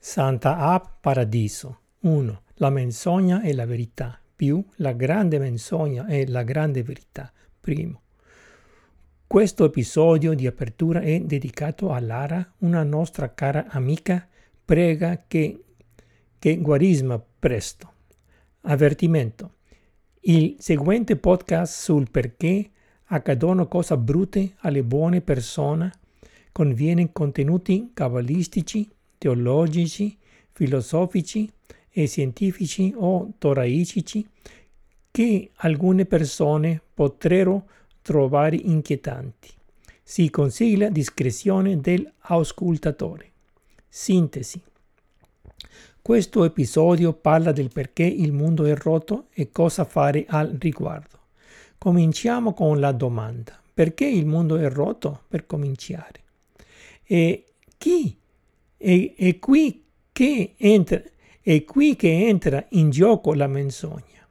Santa App Paradiso 1. La menzogna e la verità più la grande menzogna e la grande verità. Primo. Questo episodio di apertura è dedicato a Lara, una nostra cara amica. Prega che, che guarisma presto. Avvertimento. Il seguente podcast sul perché accadono cose brutte alle buone persone contiene contenuti cabalistici teologici, filosofici e scientifici o toraicici che alcune persone potrebbero trovare inquietanti. Si consiglia discrezione dell'auscultatore. Sintesi. Questo episodio parla del perché il mondo è rotto e cosa fare al riguardo. Cominciamo con la domanda. Perché il mondo è rotto? Per cominciare. E chi è, è, qui entra, è qui che entra in gioco la menzogna.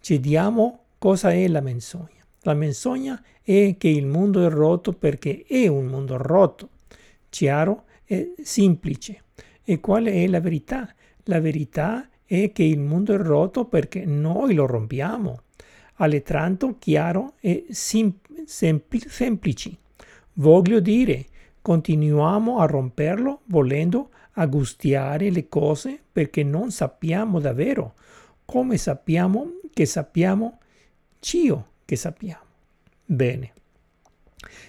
Chiediamo cosa è la menzogna. La menzogna è che il mondo è rotto perché è un mondo rotto, chiaro e semplice. E qual è la verità? La verità è che il mondo è rotto perché noi lo rompiamo. Altrettanto chiaro e sem- sempl- semplice. Voglio dire, Continuiamo a romperlo volendo aggustiare le cose perché non sappiamo davvero come sappiamo che sappiamo Cio che sappiamo. Bene.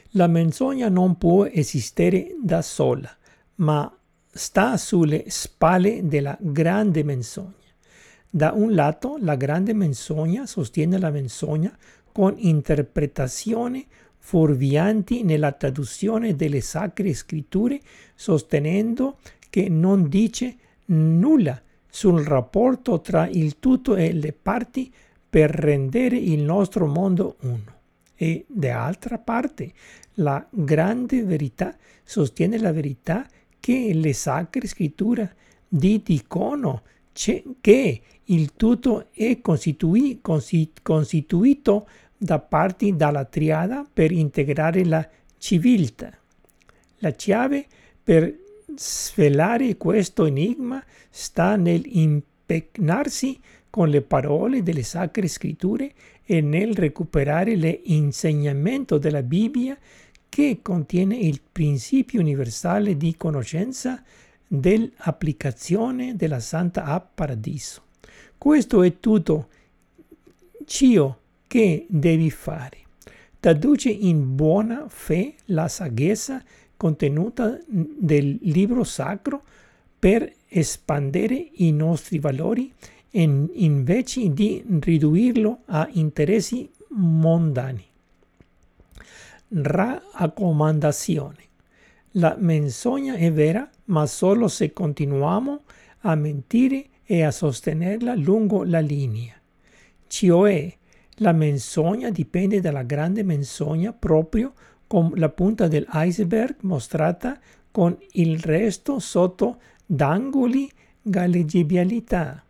La menzogna non può esistere da sola, ma sta sulle spalle della grande menzogna. Da un lato, la grande menzogna sostiene la menzogna con interpretazione fuorvianti nella traduzione delle sacre scritture, sostenendo che non dice nulla sul rapporto tra il tutto e le parti per rendere il nostro mondo uno. E d'altra parte, la grande verità sostiene la verità che le sacre scritture dicono che il tutto è costituì, costituito da parti dalla triada per integrare la civiltà. La chiave per svelare questo enigma sta nell'impegnarsi con le parole delle sacre scritture e nel recuperare l'insegnamento della Bibbia che contiene il principio universale di conoscenza dell'applicazione della Santa App Paradiso. Questo è tutto. Cio che devi fare. Traduce in buona fede la saggezza contenuta nel libro sacro per espandere i nostri valori in, invece di ridurlo a interessi mondani. Raccomandazione. La menzogna è vera, ma solo se continuiamo a mentire e a sostenerla lungo la linea. Cioè, la menzogna dipende dalla grande menzogna proprio con la punta dell'iceberg mostrata con il resto sotto d'angoli galleggiabilità.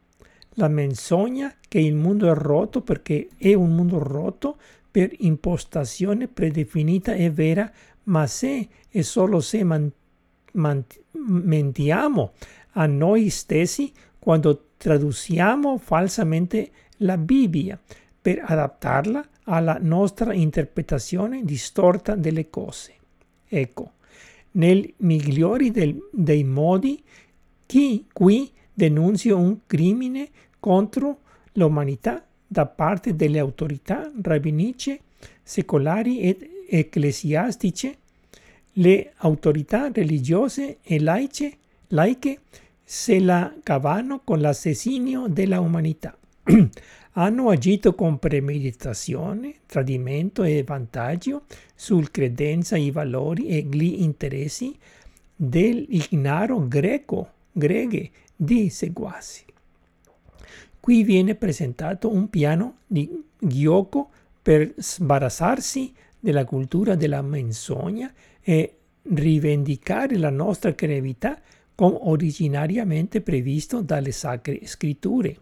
La menzogna che il mondo è rotto perché è un mondo rotto per impostazione predefinita è vera, ma se e solo se man, man, mentiamo a noi stessi quando traduciamo falsamente la Bibbia, per adattarla alla nostra interpretazione distorta delle cose. Ecco, nel migliore del, dei modi, chi qui denuncia un crimine contro l'umanità da parte delle autorità rabbiniche, secolari ed ecclesiastiche, le autorità religiose e laiche, laiche se la cavano con l'assassinio della umanità. hanno agito con premeditazione, tradimento e vantaggio sul credenza, i valori e gli interessi dell'ignaro greco, greghe di seguaci. Qui viene presentato un piano di gioco per sbarazzarsi della cultura della menzogna e rivendicare la nostra credibilità come originariamente previsto dalle sacre scritture.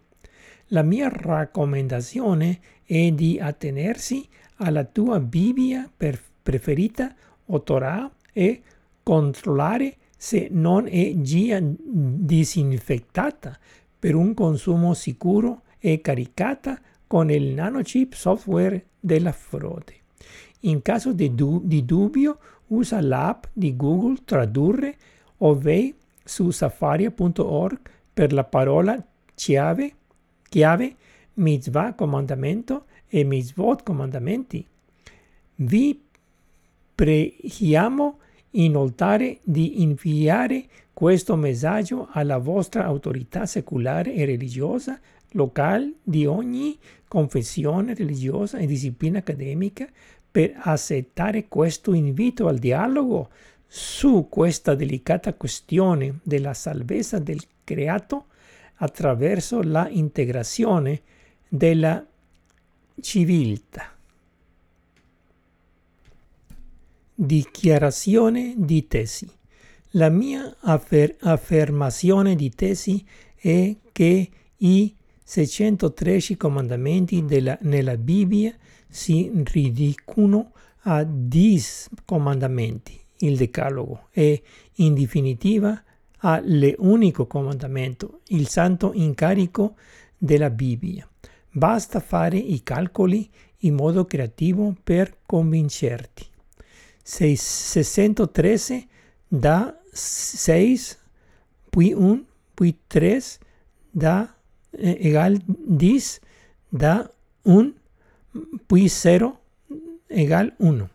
La mia raccomandazione è di attenersi alla tua Bibbia preferita o Torah e controllare se non è già disinfettata per un consumo sicuro e caricata con il nanochip software della frode. In caso di, du- di dubbio, usa l'app di Google Tradurre o vai su safari.org per la parola chiave, chiave mitzvah comandamento e mitzvot comandamenti. Vi preghiamo inoltre di inviare questo messaggio alla vostra autorità secolare e religiosa locale di ogni confessione religiosa e disciplina accademica per accettare questo invito al dialogo su questa delicata questione della salvezza del creato attraverso la integrazione della civiltà. Dichiarazione di tesi. La mia affer- affermazione di tesi è che i 613 comandamenti della, nella Bibbia si riducono a 10 comandamenti, il Decalogo, e in definitiva all'unico comandamento, il santo incarico della Bibbia. Basta fare i calcoli in modo creativo per convincerti. 613 da 6, poi 1, poi 3 da eh, egal 10, da 1, poi 0 egal 1.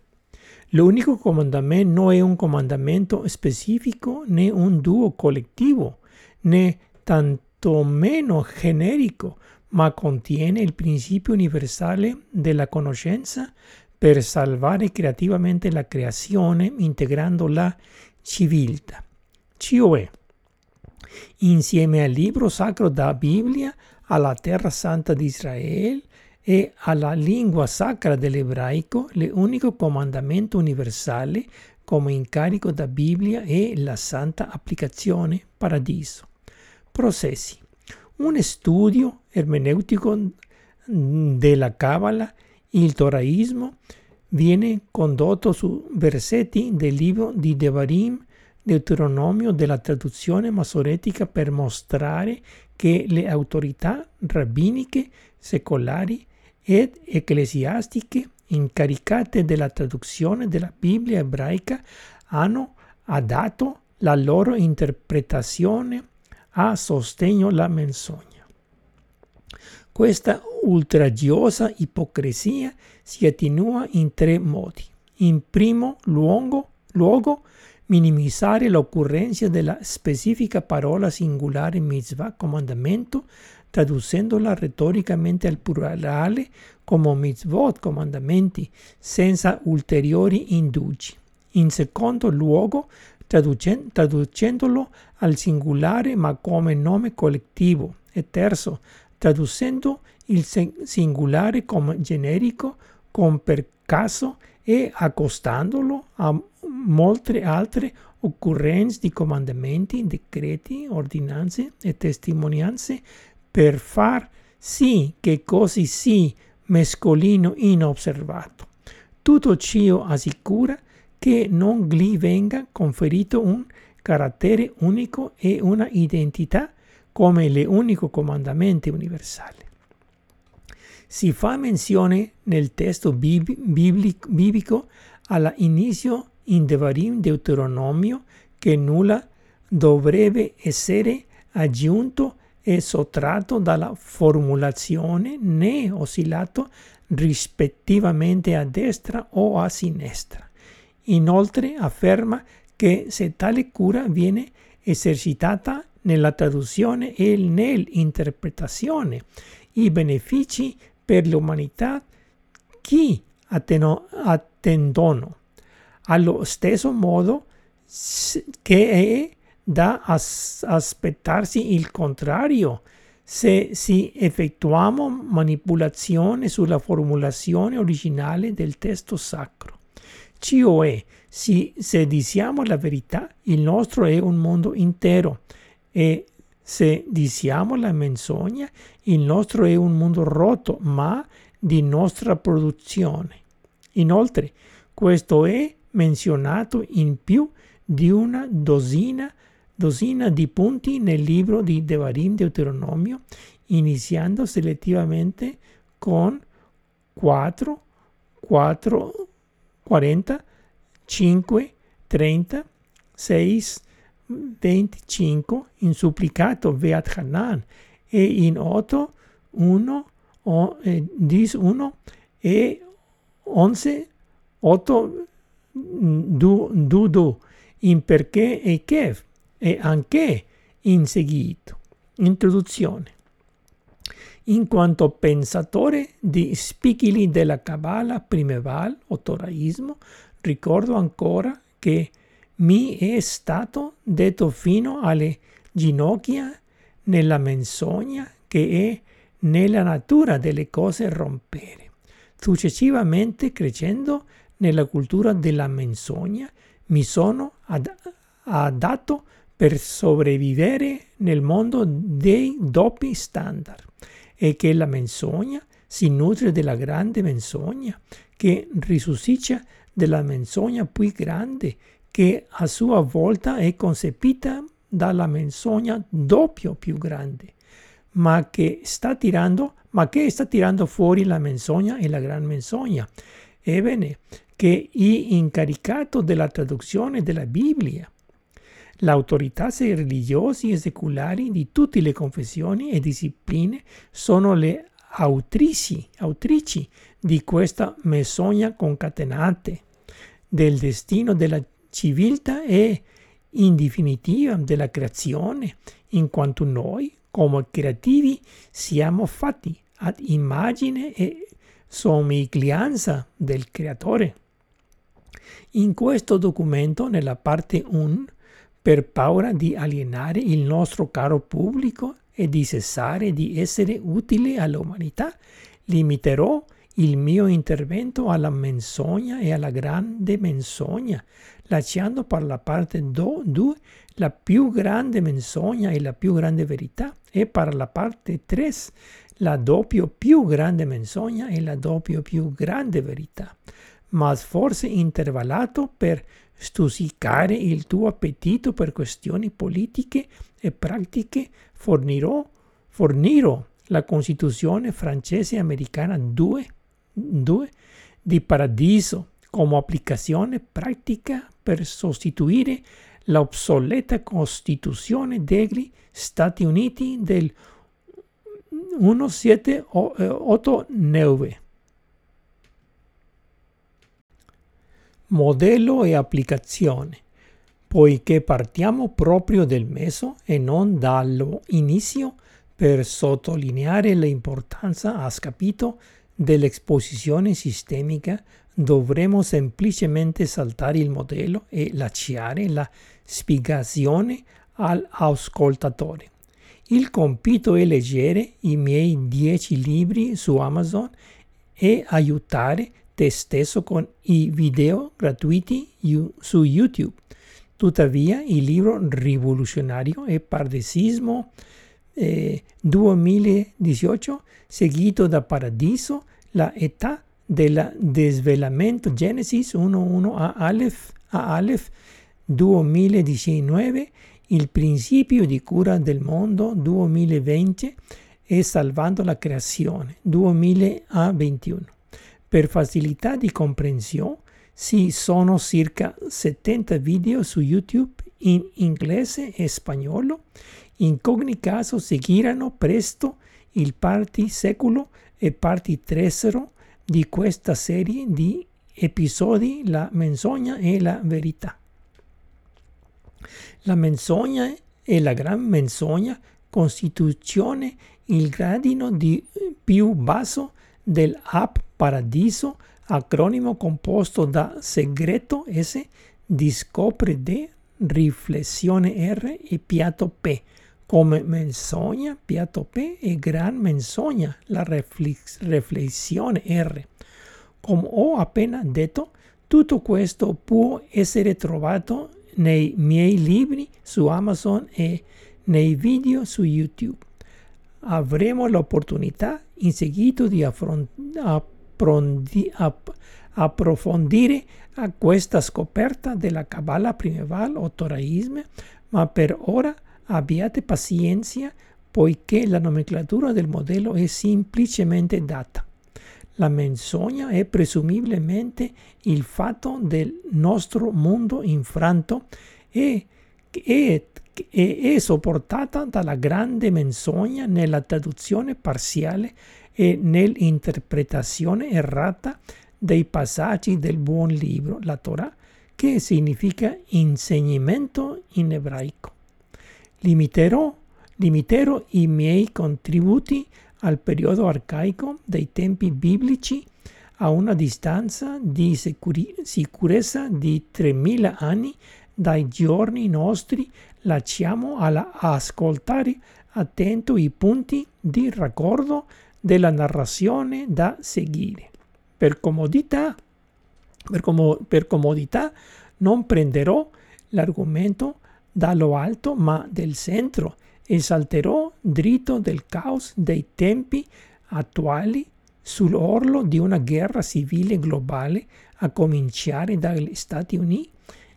L'unico comandamento non è un comandamento specifico né un duo collettivo, né tantomeno generico, ma contiene il principio universale della conoscenza per salvare creativamente la creazione integrando la civiltà. Cioè, insieme al libro sacro da Bibbia, alla terra santa di Israele e alla lingua sacra dell'ebraico, l'unico comandamento universale come incarico da Bibbia è la santa applicazione paradiso. Processi. Un studio ermeneutico della Kabbalah il toraismo viene condotto su versetti del libro di Devarim, Deuteronomio della traduzione masoretica per mostrare che le autorità rabbiniche, secolari ed ecclesiastiche incaricate della traduzione della Bibbia ebraica hanno dato la loro interpretazione a sostegno della menzogna. Questa ultragiosa ipocrisia si attenua in tre modi. In primo luogo, luogo minimizzare l'occorrenza della specifica parola singolare mitzvah, comandamento, traducendola retoricamente al plurale come mitzvot, comandamenti, senza ulteriori indugi. In secondo luogo, traducendolo al singolare ma come nome collettivo. E terzo, traducendo il singolare come generico con per caso e accostandolo a molte altre occorrenze di comandamenti, decreti, ordinanze e testimonianze per far sì che così sia mescolino inosservato. Tutto ciò assicura che non gli venga conferito un carattere unico e una identità come l'unico comandamento universale. Si fa menzione nel testo biblico all'inizio in Devarim Deuteronomio che nulla dovrebbe essere aggiunto e sottratto dalla formulazione né oscillato rispettivamente a destra o a sinistra. Inoltre afferma che se tale cura viene esercitata nella traduzione e nell'interpretazione, i benefici per l'umanità chi attendono. Allo stesso modo che è da as- aspettarsi il contrario se si effettuamo manipolazione sulla formulazione originale del testo sacro. Cioè, si, se diciamo la verità, il nostro è un mondo intero e se diciamo la menzogna, il nostro è un mondo rotto, ma di nostra produzione. Inoltre, questo è menzionato in più di una dozzina, dozzina di punti nel libro di Devarim Deuteronomio, iniziando selettivamente con 4, 4, 40, 5, 30, 6, 25 in supplicato Veat Hanan e in 8, 1, 10, 1 e 11, 8, du, du, du, in perché e kev e anche in seguito. Introduzione. In quanto pensatore di spicchili della Kabbalah primeval o toraismo, ricordo ancora che mi è stato detto fino alle ginocchia nella menzogna che è nella natura delle cose rompere. Successivamente, crescendo nella cultura della menzogna, mi sono ad- adatto per sopravvivere nel mondo dei doppi standard e che la menzogna si nutre della grande menzogna che risuscita della menzogna più grande che a sua volta è concepita dalla menzogna doppio più grande, ma che sta tirando, ma che sta tirando fuori la menzogna e la gran menzogna. Ebbene, che è incaricato della traduzione della Bibbia. L'autorità religiosi e secolari di tutte le confessioni e discipline sono le autrici, autrici di questa menzogna concatenate del destino della civiltà e in definitiva della creazione, in quanto noi, come creativi, siamo fatti ad immagine e somiglianza del creatore. In questo documento, nella parte 1, per paura di alienare il nostro caro pubblico e di cessare di essere utile all'umanità, limiterò il mio intervento alla menzogna e alla grande menzogna, lasciando per la parte 2 la più grande menzogna e la più grande verità e per la parte 3 la doppio più grande menzogna e la doppio più grande verità, ma forse intervallato per stuzzicare il tuo appetito per questioni politiche e pratiche, fornirò, fornirò la Costituzione francese e americana 2 2. Di paradiso come applicazione pratica per sostituire l'obsoleta Costituzione degli Stati Uniti del 1789. Modello e applicazione. Poiché partiamo proprio del meso e non dall'inizio, per sottolineare l'importanza, has capito, dell'esposizione sistemica dovremo semplicemente saltare il modello e lasciare la spiegazione all'ascoltatore. Il compito è leggere i miei 10 libri su Amazon e aiutare te stesso con i video gratuiti su YouTube. Tuttavia, il libro rivoluzionario e Pardesismo eh, 2018, seguito da Paradiso, la età del desvelamento Genesis 1.1 a Aleph, a Aleph 2019, il principio di cura del mondo 2020 e salvando la creazione 2021. Per facilità di comprensione, ci sono circa 70 video su YouTube in inglese e spagnolo in ogni caso seguiranno presto il parti seculo e parti tresero di questa serie di episodi La menzogna e la verità. La menzogna e la gran menzogna costituiscono il gradino di più basso dell'app Paradiso, acronimo composto da segreto S, discopre D, riflessione R e piatto P come menzogna, piatto P e gran menzogna, la riflessione R. Come ho appena detto, tutto questo può essere trovato nei miei libri su Amazon e nei video su YouTube. Avremo l'opportunità in seguito di approfondire a questa scoperta della Kabbalah primevale o Toraismo, ma per ora abbiate pazienza poiché la nomenclatura del modello è semplicemente data. La menzogna è presumibilmente il fatto del nostro mondo infranto e, e, e è sopportata dalla grande menzogna nella traduzione parziale e nell'interpretazione errata dei passaggi del buon libro, la Torah, che significa insegnamento in ebraico. Limiterò, limiterò i miei contributi al periodo arcaico dei tempi biblici a una distanza di sicurezza di 3000 anni dai giorni nostri, lasciamo ascoltare attento i punti di raccordo della narrazione da seguire. Per comodità, per, com- per comodità non prenderò l'argomento dallo alto ma del centro e salterò dritto del caos dei tempi attuali sull'orlo di una guerra civile globale a cominciare dagli Stati Uniti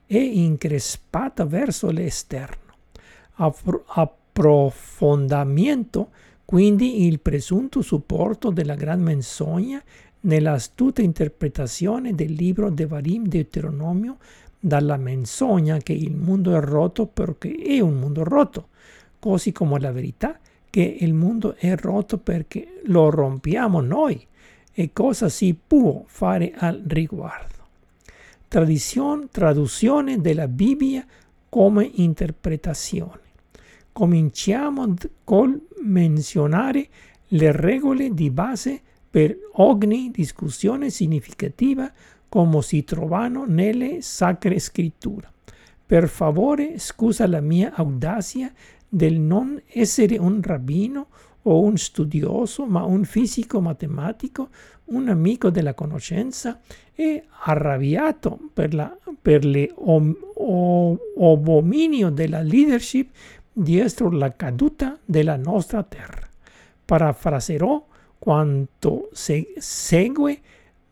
e increspata verso l'esterno. Appro- approfondimento quindi il presunto supporto della gran menzogna nell'astuta interpretazione del libro Devarim Deuteronomio dalla menzogna che il mondo è rotto perché è un mondo rotto così come la verità che il mondo è rotto perché lo rompiamo noi e cosa si può fare al riguardo. Tradizione, traduzione della Bibbia come interpretazione. Cominciamo col menzionare le regole di base per ogni discussione significativa come si trovano nelle sacre scritture. Per favore, scusa la mia audacia del non essere un rabbino o un studioso, ma un fisico matematico, un amico della conoscenza e arrabbiato per, la, per l'abominio della leadership dietro la caduta della nostra terra. Parafraserò quanto se segue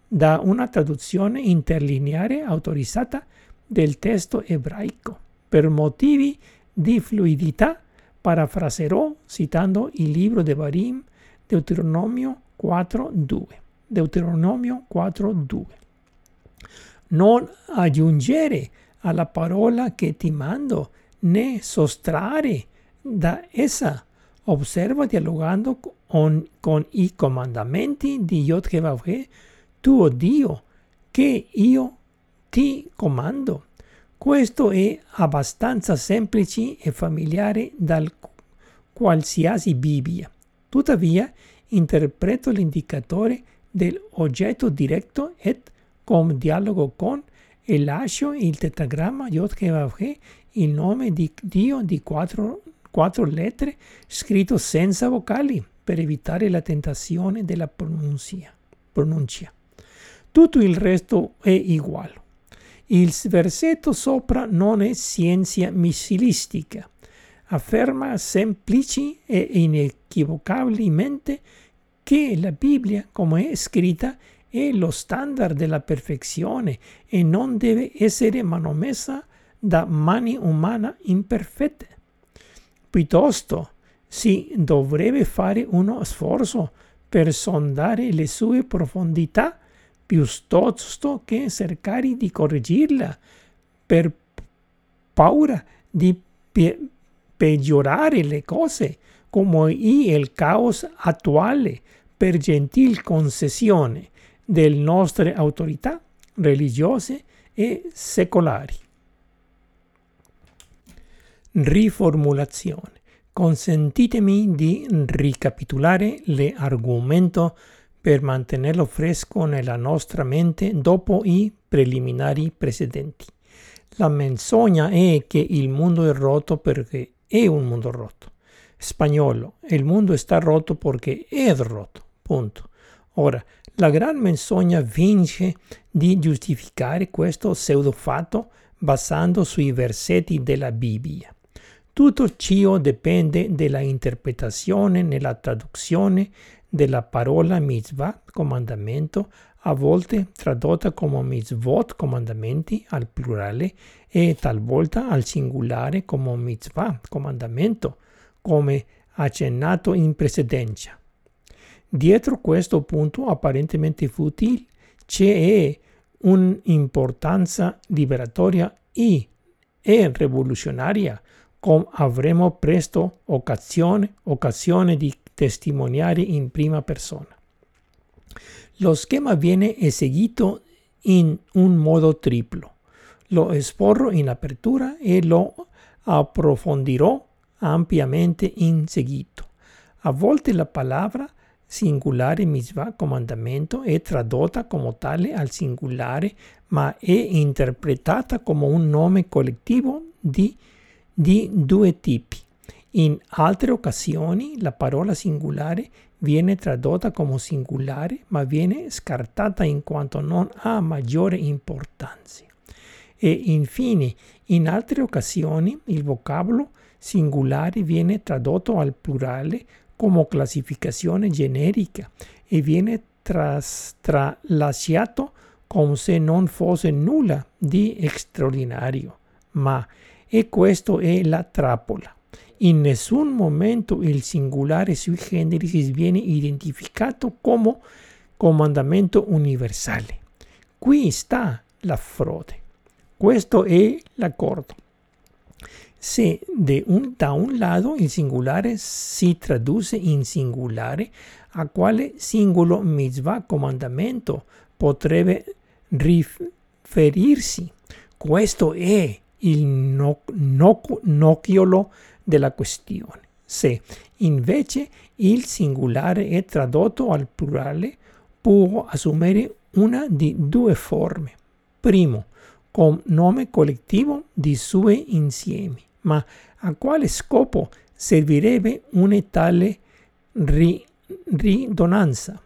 da una traduzione interlineare autorizzata del testo ebraico. Per motivi di fluidità parafraserò citando il libro di Barim, Deuteronomio 4.2. Deuteronomio 4.2. Non aggiungere alla parola che ti mando, né sostrarre da essa. Osserva dialogando con, con i comandamenti di Yod-Hevavhe, tuo Dio, che io ti comando. Questo è abbastanza semplice e familiare dal qualsiasi Bibbia. Tuttavia, interpreto l'indicatore dell'oggetto diretto et com dialogo con e lascio il tetragramma Yod-Heh il nome di Dio di quattro, quattro lettere scritto senza vocali per evitare la tentazione della pronuncia. pronuncia. Tutto il resto è uguale. Il versetto sopra non è scienza missilistica. Afferma semplici e inequivocabilmente che la Bibbia, come è scritta, è lo standard della perfezione e non deve essere manomessa da mani umane imperfette. Piuttosto si dovrebbe fare uno sforzo per sondare le sue profondità piuttosto che cercare di correggerla per paura di pe- peggiorare le cose come è il caos attuale per gentil concessione delle nostre autorità religiose e secolari. Riformulazione. Consentitemi di ricapitolare l'argomento per mantenerlo fresco nella nostra mente dopo i preliminari precedenti. La menzogna è che il mondo è rotto perché è un mondo rotto. Spagnolo, il mondo sta rotto perché è rotto. Punto. Ora, la gran menzogna vince di giustificare questo pseudofatto basando sui versetti della Bibbia. Tutto ciò dipende dalla interpretazione nella traduzione della parola mitzvah, comandamento, a volte tradotta come mitzvot, comandamenti al plurale, e talvolta al singolare come mitzvah, comandamento, come accennato in precedenza. Dietro questo punto apparentemente futile c'è un'importanza liberatoria e, e rivoluzionaria, come avremo presto occasione, occasione di testimoniare in prima persona. Lo schema viene eseguito in un modo triplo. Lo esporro in apertura e lo approfondirò ampiamente in seguito. A volte la parola singolare mitzvah comandamento è tradotta come tale al singolare, ma è interpretata come un nome collettivo di, di due tipi. In altre occasioni la parola singolare viene tradotta come singolare, ma viene scartata in quanto non ha maggiore importanza. E infine, in altre occasioni il vocabolo singolare viene tradotto al plurale come classificazione generica e viene tras- tralasciato come se non fosse nulla di straordinario. Ma, e questo è la trappola. In nessun momento il singolare sui generis viene identificato come comandamento universale. Qui sta la frode. Questo è l'accordo. Se un, da un lato il singolare si traduce in singolare, a quale singolo mitzvah comandamento potrebbe riferirsi? Questo è il no, no, nocchiolo della questione. Se invece il singolare è tradotto al plurale, può assumere una di due forme. Primo, con nome collettivo di suoi insiemi. Ma a quale scopo servirebbe una tale ri- ridonanza?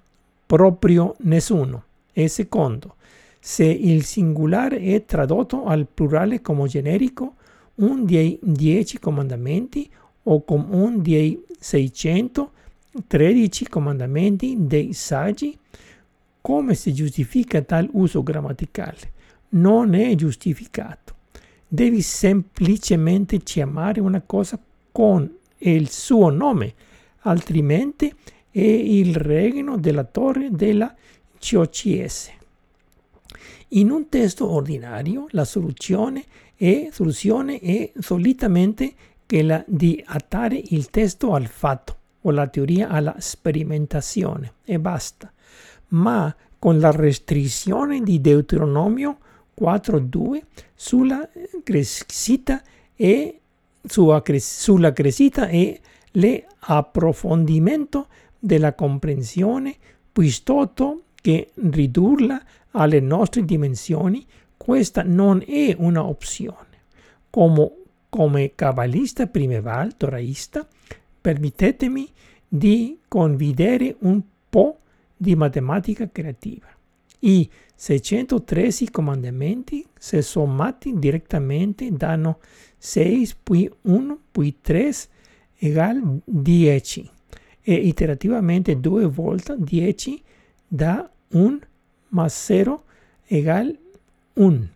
Proprio nessuno. E secondo, se il singolare è tradotto al plurale come generico, un dei dieci comandamenti o con un dei 613 comandamenti dei saggi, come si giustifica tal uso grammaticale? Non è giustificato. Devi semplicemente chiamare una cosa con il suo nome, altrimenti è il regno della torre della COCS. In un testo ordinario la soluzione è, soluzione è solitamente quella di adattare il testo al fatto o la teoria alla sperimentazione e basta. Ma con la restrizione di Deuteronomio 4.2 sulla crescita e sulla crescita e l'approfondimento della comprensione piuttosto che ridurla alle nostre dimensioni, questa non è una opzione. Come, come cabalista primeval toraista, permettetemi di condividere un po' di matematica creativa. I 613 comandamenti, se sommati direttamente, danno 6 più 1 più 3 uguale 10 e iterativamente due volte 10 da 1 más 0 uguale 1.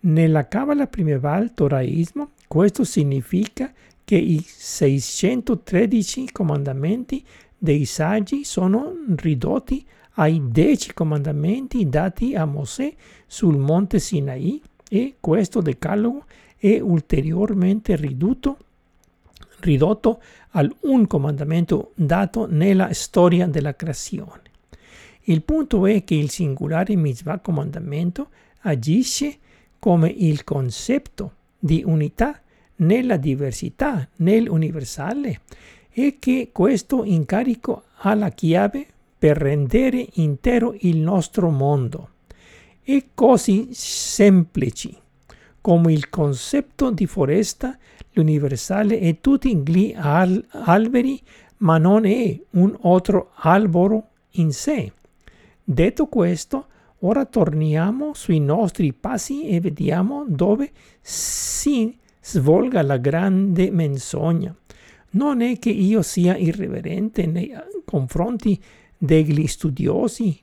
Nella Kabbalah primeval toraismo questo significa che i 613 comandamenti dei saggi sono ridotti ai 10 comandamenti dati a Mosè sul monte Sinai e questo decalogo è ulteriormente ridotto, ridotto al un comandamento dato nella storia della creazione. Il punto è che il singolare mitzvah comandamento agisce come il concetto di unità nella diversità, nell'universale, e che questo incarico ha la chiave per rendere intero il nostro mondo. È così semplice come il concetto di foresta, l'universale e tutti gli al- alberi, ma non è un altro albero in sé. Detto questo, ora torniamo sui nostri passi e vediamo dove si svolga la grande menzogna. Non è che io sia irreverente nei confronti degli studiosi,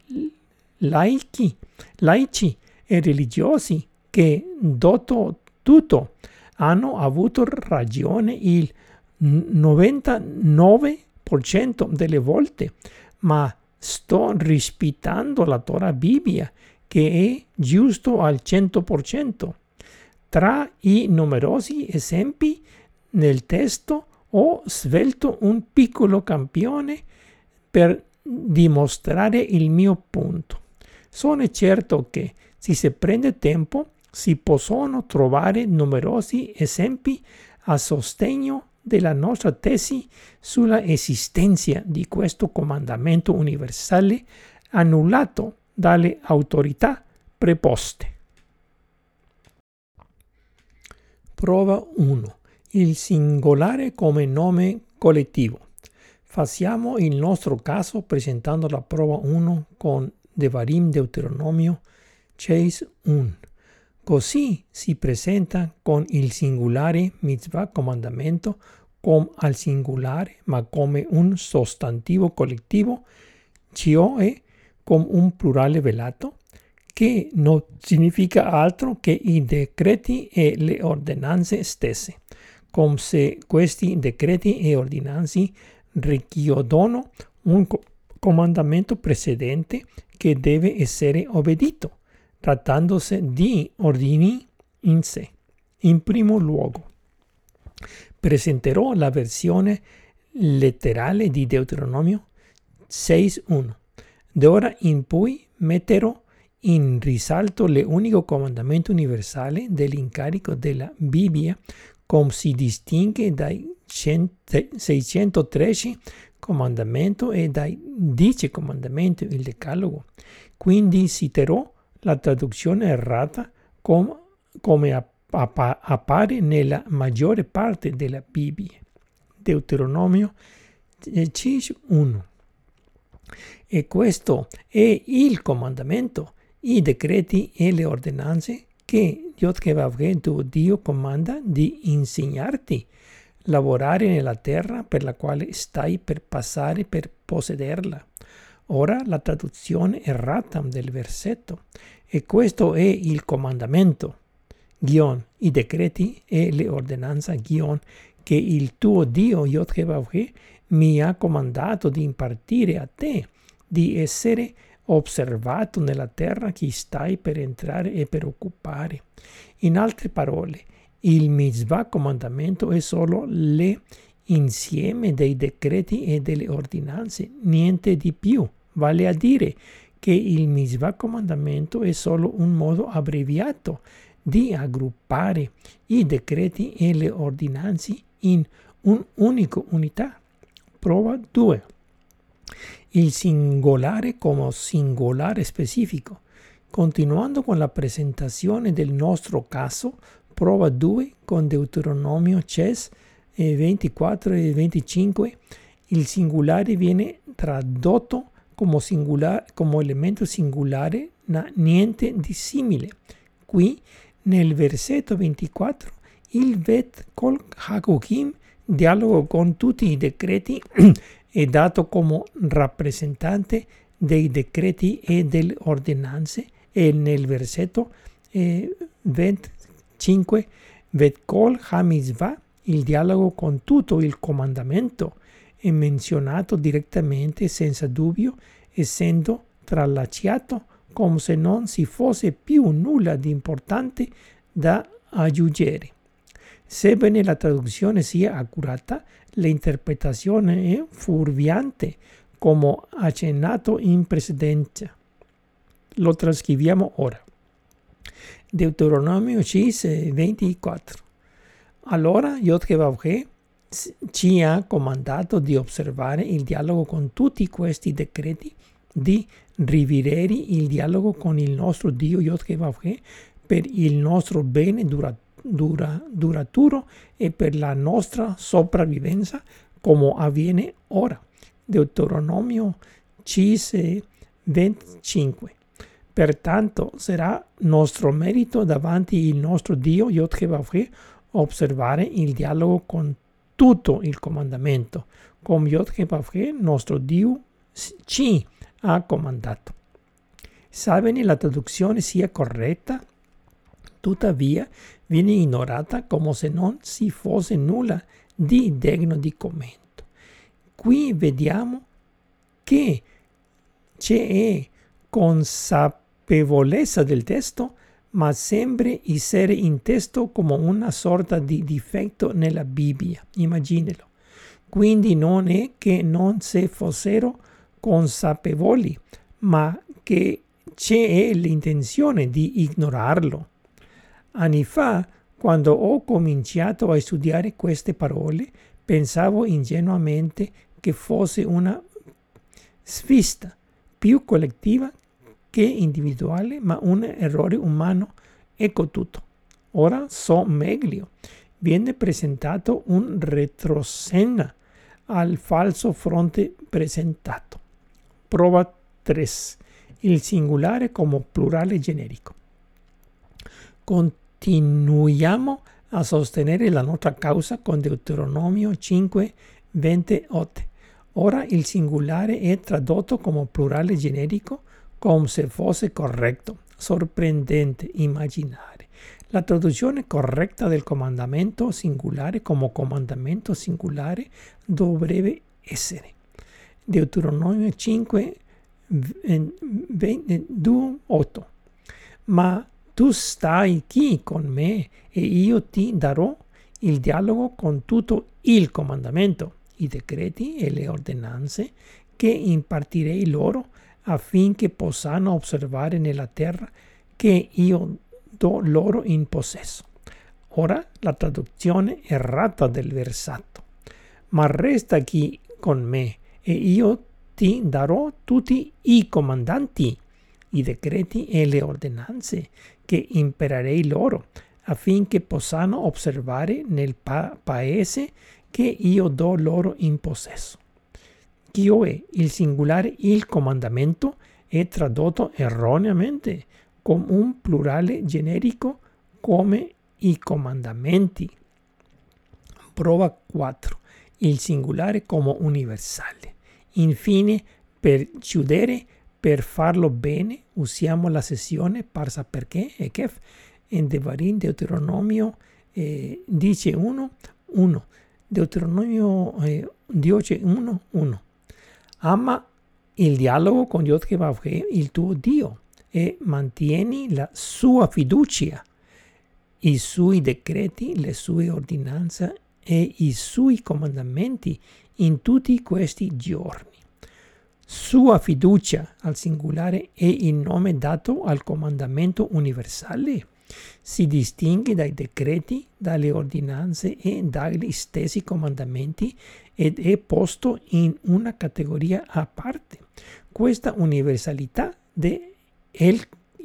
laici, laici e religiosi che, dopo tutto, hanno avuto ragione il 99% delle volte, ma sto rispettando la Torah Bibbia che è giusto al 100%. Tra i numerosi esempi nel testo ho svelto un piccolo campione per dimostrare il mio punto. Sono certo che se si prende tempo si possono trovare numerosi esempi a sostegno della nostra tesi sulla esistenza di questo comandamento universale annullato dalle autorità preposte. Prova 1. Il singolare come nome collettivo. Facciamo il nostro caso presentando la prova 1 con Devarim Deuteronomio Chase 1. Così si presenta con il singolare mitzvah comandamento come al singolare ma come un sostantivo collettivo, cioè come un plurale velato, che non significa altro che i decreti e le ordinanze stesse, come se questi decreti e ordinanze richiedono un comandamento precedente che deve essere obbedito, trattandosi di ordini in sé. In primo luogo, presenterò la versione letterale di Deuteronomio 6.1 D'ora in poi metterò in risalto l'unico comandamento universale dell'incarico della Bibbia come si distingue dai 613 comandamenti e dai 10 comandamenti il decalogo. Quindi citerò la traduzione errata com come appare nella maggiore parte della Bibbia. Deuteronomio 1. E questo è il comandamento, i decreti e le ordinanze che Yod tuo Dio comanda di insegnarti lavorare nella terra per la quale stai per passare per possederla. Ora la traduzione errata del versetto. E questo è il comandamento, guion, i decreti e le ordinanze, guion, che il tuo Dio Yod mi ha comandato di impartire a te di essere osservato nella terra che stai per entrare e per occupare. In altre parole, il mitzvah comandamento è solo l'insieme dei decreti e delle ordinanze, niente di più. Vale a dire che il mitzvah comandamento è solo un modo abbreviato di aggruppare i decreti e le ordinanze in un'unica unità. Prova 2 il singolare come singolare specifico. Continuando con la presentazione del nostro caso, prova 2 con Deuteronomio CES 24 e 25, il singolare viene tradotto come, singolare, come elemento singolare, ma niente di simile. Qui nel versetto 24 il vet col Hakukim dialogo con tutti i decreti è dato come rappresentante dei decreti e delle ordinanze e nel versetto eh, 25 Vetkol Hamizvah il dialogo con tutto il comandamento è menzionato direttamente senza dubbio essendo tralacciato come se non ci fosse più nulla di importante da aggiungere. Sebbene la traduzione sia accurata, l'interpretazione è fuorviante, come accennato in precedenza. Lo trascriviamo ora. Deuteronomio 6, 24. Allora Yod ci ha comandato di osservare il dialogo con tutti questi decreti, di rivedere il dialogo con il nostro Dio Yod per il nostro bene duraturo dura, duraturo e per la nostra sopravvivenza come avviene ora. Deuteronomio 5, 25. Pertanto sarà nostro merito davanti il nostro Dio Yod osservare il dialogo con tutto il comandamento, come Yod nostro Dio ci ha comandato. sebbene la traduzione sia corretta, tuttavia viene ignorata come se non ci fosse nulla di degno di commento. Qui vediamo che c'è consapevolezza del testo, ma sembra essere in testo come una sorta di difetto nella Bibbia. Immaginelo. Quindi non è che non si fossero consapevoli, ma che c'è l'intenzione di ignorarlo. Anni fa, quando ho cominciato a studiare queste parole, pensavo ingenuamente che fosse una svista più collettiva che individuale, ma un errore umano. Ecco tutto. Ora so meglio. Viene presentato un retroscena al falso fronte presentato. Prova 3. Il singolare come plurale generico. Continuiamo a sostenere la nostra causa con Deuteronomio 5, 28. Ora il singolare è tradotto come plurale generico come se fosse corretto. Sorprendente immaginare. La traduzione corretta del comandamento singolare come comandamento singolare dovrebbe essere Deuteronomio 5, 8. Ma tu stai qui con me e io ti darò il dialogo con tutto il comandamento, i decreti e le ordinanze che impartirei loro affinché possano osservare nella terra che io do loro in possesso. Ora la traduzione errata del versetto. Ma resta qui con me e io ti darò tutti i comandanti, i decreti e le ordinanze che imparerei loro affinché possano osservare nel pa- paese che io do loro in possesso. Chioè, il singolare il comandamento è tradotto erroneamente con un plurale generico come i comandamenti. Prova 4. Il singolare come universale. Infine, per chiudere, per farlo bene, usiamo la sessione parsa perché e kef in Devarim Deuteronomio eh, dice 1, 1. Deuteronomio eh, 10, 1, 1. Ama il dialogo con Dio che il tuo Dio e mantieni la sua fiducia, i suoi decreti, le sue ordinanze e i suoi comandamenti in tutti questi giorni. Sua fiducia al singolare è il nome dato al comandamento universale. Si distingue dai decreti, dalle ordinanze e dagli stessi comandamenti ed è posto in una categoria a parte. Questa universalità del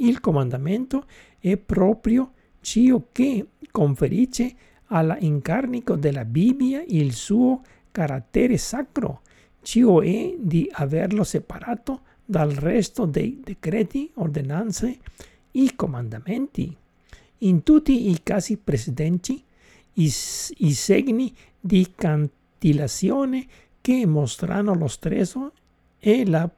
il comandamento è proprio ciò che conferisce all'incarnico della Bibbia il suo carattere sacro, cioè di averlo separato dal resto dei decreti, ordinanze e comandamenti. In tutti i casi precedenti, i, i segni di cantillazione che mostrano lo stresso e la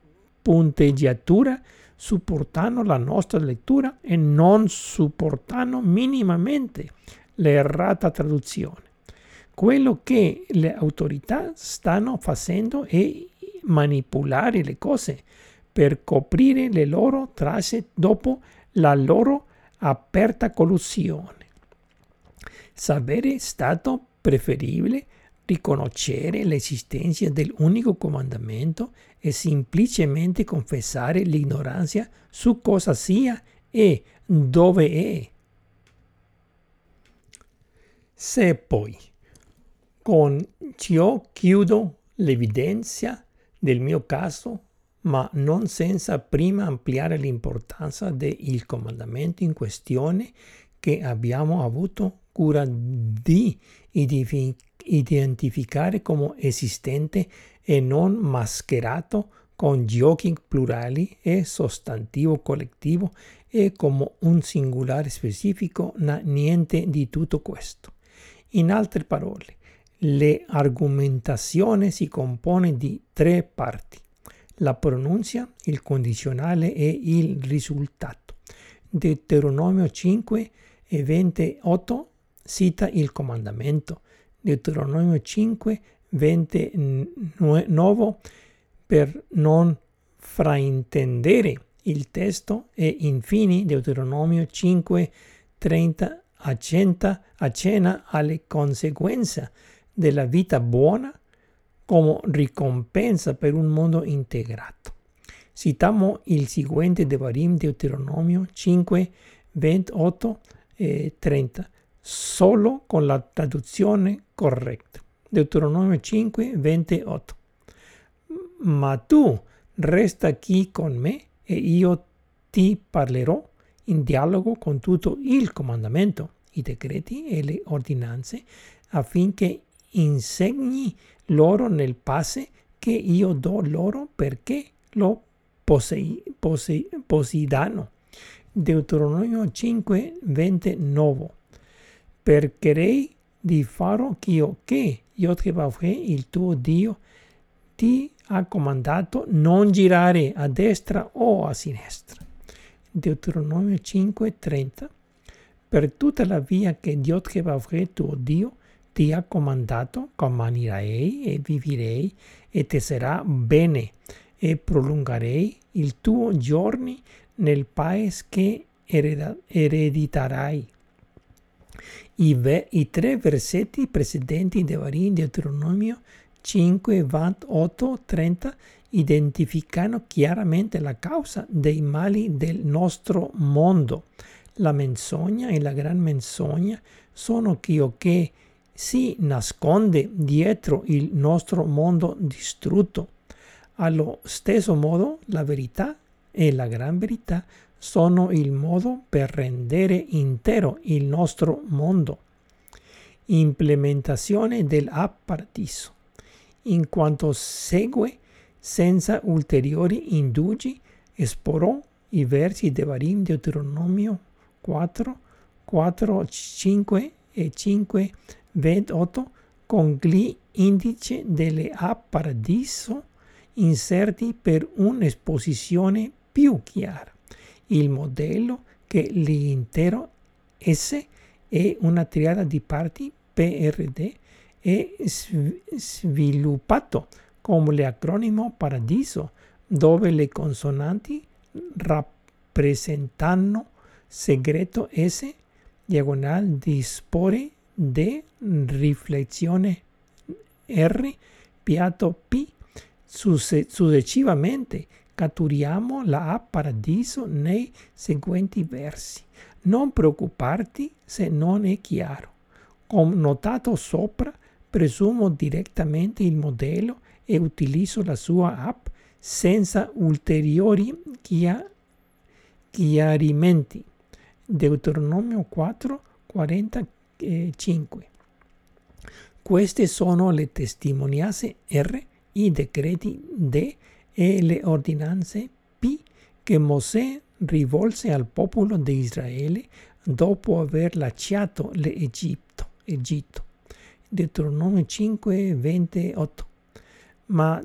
punteggiatura supportano la nostra lettura e non supportano minimamente l'errata traduzione. Quello che le autorità stanno facendo è manipolare le cose per coprire le loro tracce dopo la loro aperta collusione. Sarebbe stato preferibile riconoscere l'esistenza dell'unico comandamento e semplicemente confessare l'ignoranza su cosa sia e dove è. Se poi con ciò chiudo l'evidenza del mio caso, ma non senza prima ampliare l'importanza del comandamento in questione che abbiamo avuto cura di identificare come esistente e non mascherato con giochi plurali e sostantivo collettivo e come un singolare specifico, na niente di tutto questo. In altre parole, le argomentazione si compone di tre parti. la pronuncia, il condizionale e il risultato. Deuteronomio 5 e 28 cita il comandamento. Deuteronomio 5, 29 per non fraintendere il testo e infine Deuteronomio 5, 30 accenta, accenna alle conseguenze della vita buona come ricompensa per un mondo integrato. Citiamo il seguente Devarim Deuteronomio 5, 28 e 30, solo con la traduzione corretta. Deuteronomio 5, 28. Ma tu resta qui con me e io ti parlerò in dialogo con tutto il comandamento, i decreti e le ordinanze affinché insegni loro nel passe che io do loro perché lo poseidano. Deuteronomio 5, 29. Perché di farò io che Yod-Heh il tuo Dio ti ha comandato non girare a destra o a sinistra. Deuteronomio 5, 30. Per tutta la via che Yod-Heh tuo Dio ti ha comandato, camminerai e vivirei e ti sarà bene e prolungarei il tuo giorni nel paese che erediterai. I, ve, I, tre versetti precedenti di Deuteronomio 5, 28, 30 identificano chiaramente la causa dei mali del nostro mondo. La menzogna e la gran menzogna sono ciò che si nasconde dietro il nostro mondo distrutto. Allo stesso modo la verità e la gran verità sono il modo per rendere intero il nostro mondo. Implementazione dell'app Paradiso. In quanto segue, senza ulteriori indugi, esporrò i versi di Varim Deuteronomio 4, 4, 5 e 5 28 con gli indici Paradiso inserti per un'esposizione più chiara. Il modello che l'intero S è una triada di parti PRD è sviluppato come l'acronimo Paradiso, dove le consonanti rappresentano segreto S, diagonal dispore D, riflessione R, piatto P. Successivamente catturiamo la A paradiso nei seguenti versi. Non preoccuparti se non è chiaro. Come notato sopra, presumo direttamente il modello e utilizzo la sua app senza ulteriori chiarimenti. Deuteronomio 4, 40 5. Queste sono le testimonianze R, i decreti D e le ordinanze P che Mosè rivolse al popolo di Israele dopo aver lasciato l'Egitto. Egitto. Deuteronomio 5, 28. Ma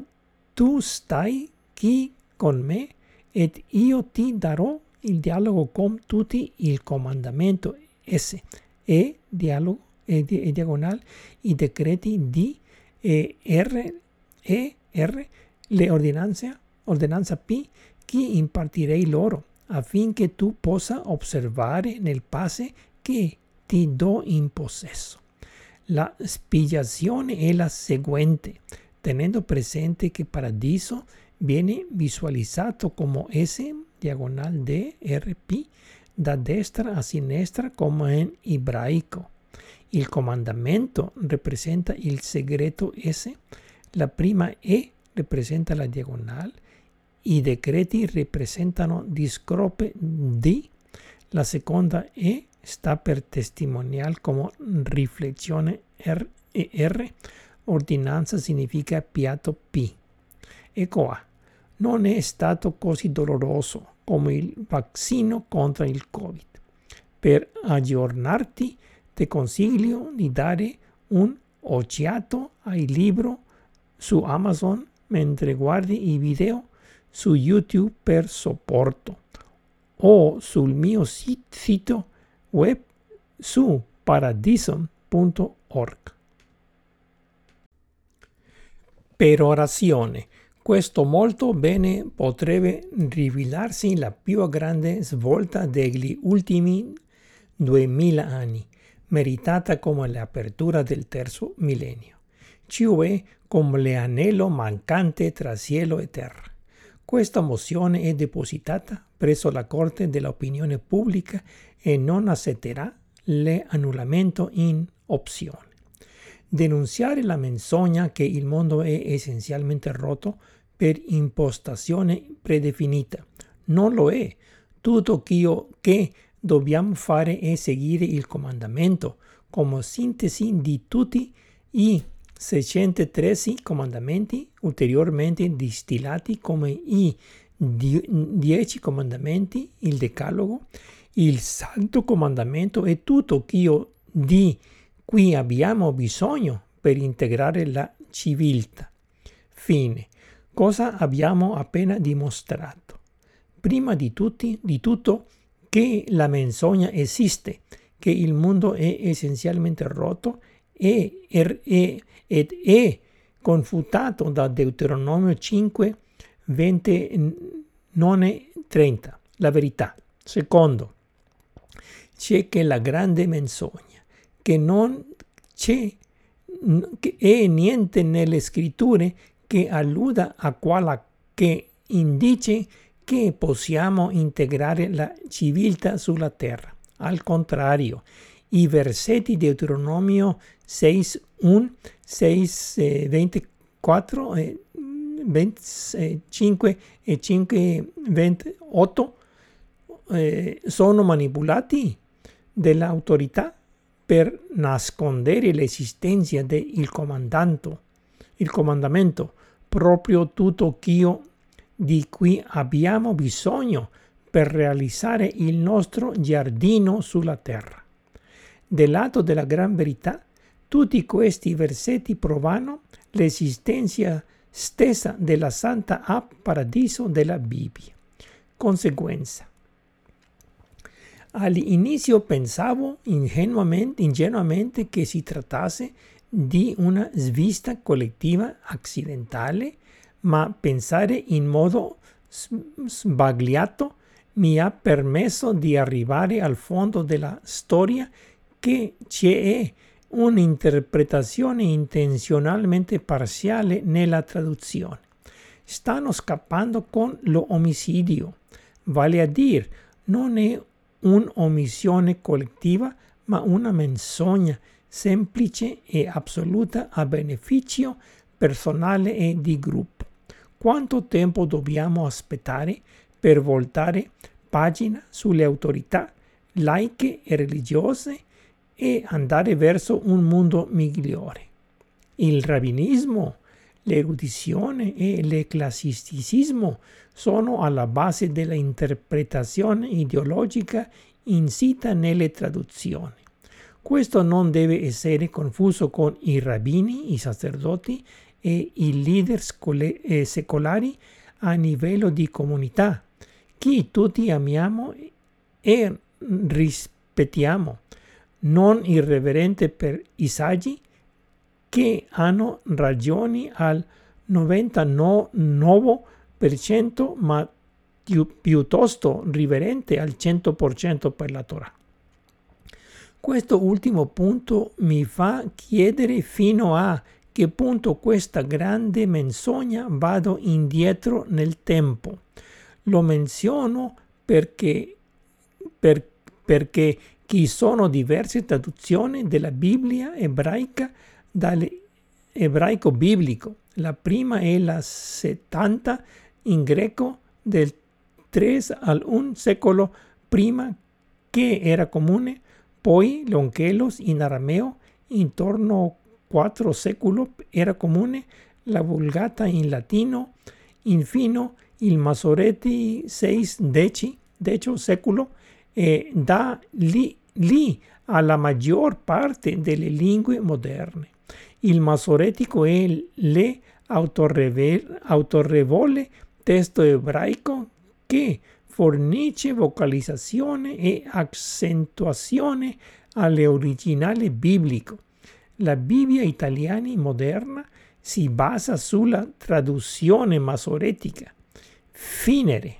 tu stai qui con me ed io ti darò il dialogo con tutti il comandamento S e dialogo e, e diagonal i decreti D e R e R le ordinanze ordinanza P che impartirei loro affinché tu possa osservare nel passe che ti do in possesso. La spiegazione è la seguente, tenendo presente che paradiso viene visualizzato come S diagonal D R P da destra a sinistra come in ebraico. Il comandamento rappresenta il segreto S, la prima E rappresenta la diagonale, i decreti rappresentano discrope D, la seconda E sta per testimonial come riflessione R e R, ordinanza significa piatto P. Ecco qua, non è stato così doloroso come il vaccino contro il Covid. Per aggiornarti ti consiglio di dare un occhiato ai libri su Amazon mentre guardi i video su YouTube per supporto o sul mio sito web su paradison.org. Per orazione. Questo molto bene potrebbe rivelarsi la più grande svolta degli ultimi duemila anni, meritata come l'apertura del terzo millennio, cioè come l'anello mancante tra cielo e terra. Questa mozione è depositata presso la Corte dell'Opinione Pubblica e non accetterà l'annullamento in opzione. Denunciare la menzogna che il mondo è essenzialmente rotto per impostazione predefinita. Non lo è. Tutto ciò che dobbiamo fare è seguire il comandamento come sintesi di tutti i 613 comandamenti ulteriormente distillati come i 10 comandamenti, il decalogo, il santo comandamento e tutto ciò di cui abbiamo bisogno per integrare la civiltà. Fine. Cosa abbiamo appena dimostrato? Prima di, tutti, di tutto che la menzogna esiste, che il mondo è essenzialmente rotto e, ed è confutato da Deuteronomio 5, 29, 30. La verità. Secondo, c'è che la grande menzogna, che non c'è è niente nelle scritture che alluda a quella che indice che possiamo integrare la civiltà sulla terra. Al contrario, i versetti di Deuteronomio 6, 1, 6, 24, 25 e 5, 28 eh, sono manipolati dall'autorità per nascondere l'esistenza del comandante, il comandamento, proprio tutto ciò di cui abbiamo bisogno per realizzare il nostro giardino sulla terra. Del lato della gran verità, tutti questi versetti provano l'esistenza stessa della santa app paradiso della Bibbia. Conseguenza. All'inizio pensavo ingenuamente, ingenuamente che si trattasse di una svista collettiva accidentale, ma pensare in modo sbagliato mi ha permesso di arrivare al fondo della storia che c'è un'interpretazione intenzionalmente parziale nella traduzione. Stanno scappando con l'omicidio, vale a dire non è un'omissione collettiva ma una menzogna semplice e assoluta a beneficio personale e di gruppo. Quanto tempo dobbiamo aspettare per voltare pagina sulle autorità laiche e religiose e andare verso un mondo migliore. Il rabbinismo, l'erudizione e l'ecclesiasticismo sono alla base dell'interpretazione ideologica insita nelle traduzioni. Questo non deve essere confuso con i rabbini, i sacerdoti e i leader eh, secolari a livello di comunità, che tutti amiamo e rispettiamo non irreverente per i saggi che hanno ragioni al 99% ma piuttosto riverente al 100% per la Torah. Questo ultimo punto mi fa chiedere fino a che punto questa grande menzogna vado indietro nel tempo. Lo menziono perché, per, perché ci sono diverse traduzioni della Bibbia ebraica dall'ebraico biblico. La prima è la 70 in greco del 3 al 1 secolo prima che era comune, poi l'onkelos in arameo intorno a 4 secolo era comune, la vulgata in latino, infine il Masoretti 6 deci, decio secolo e da lì, lì alla maggior parte delle lingue moderne. Il masoretico è l'autorevole testo ebraico che fornisce vocalizzazione e accentuazione alle originali biblico. La Bibbia italiana moderna si basa sulla traduzione masoretica. Finere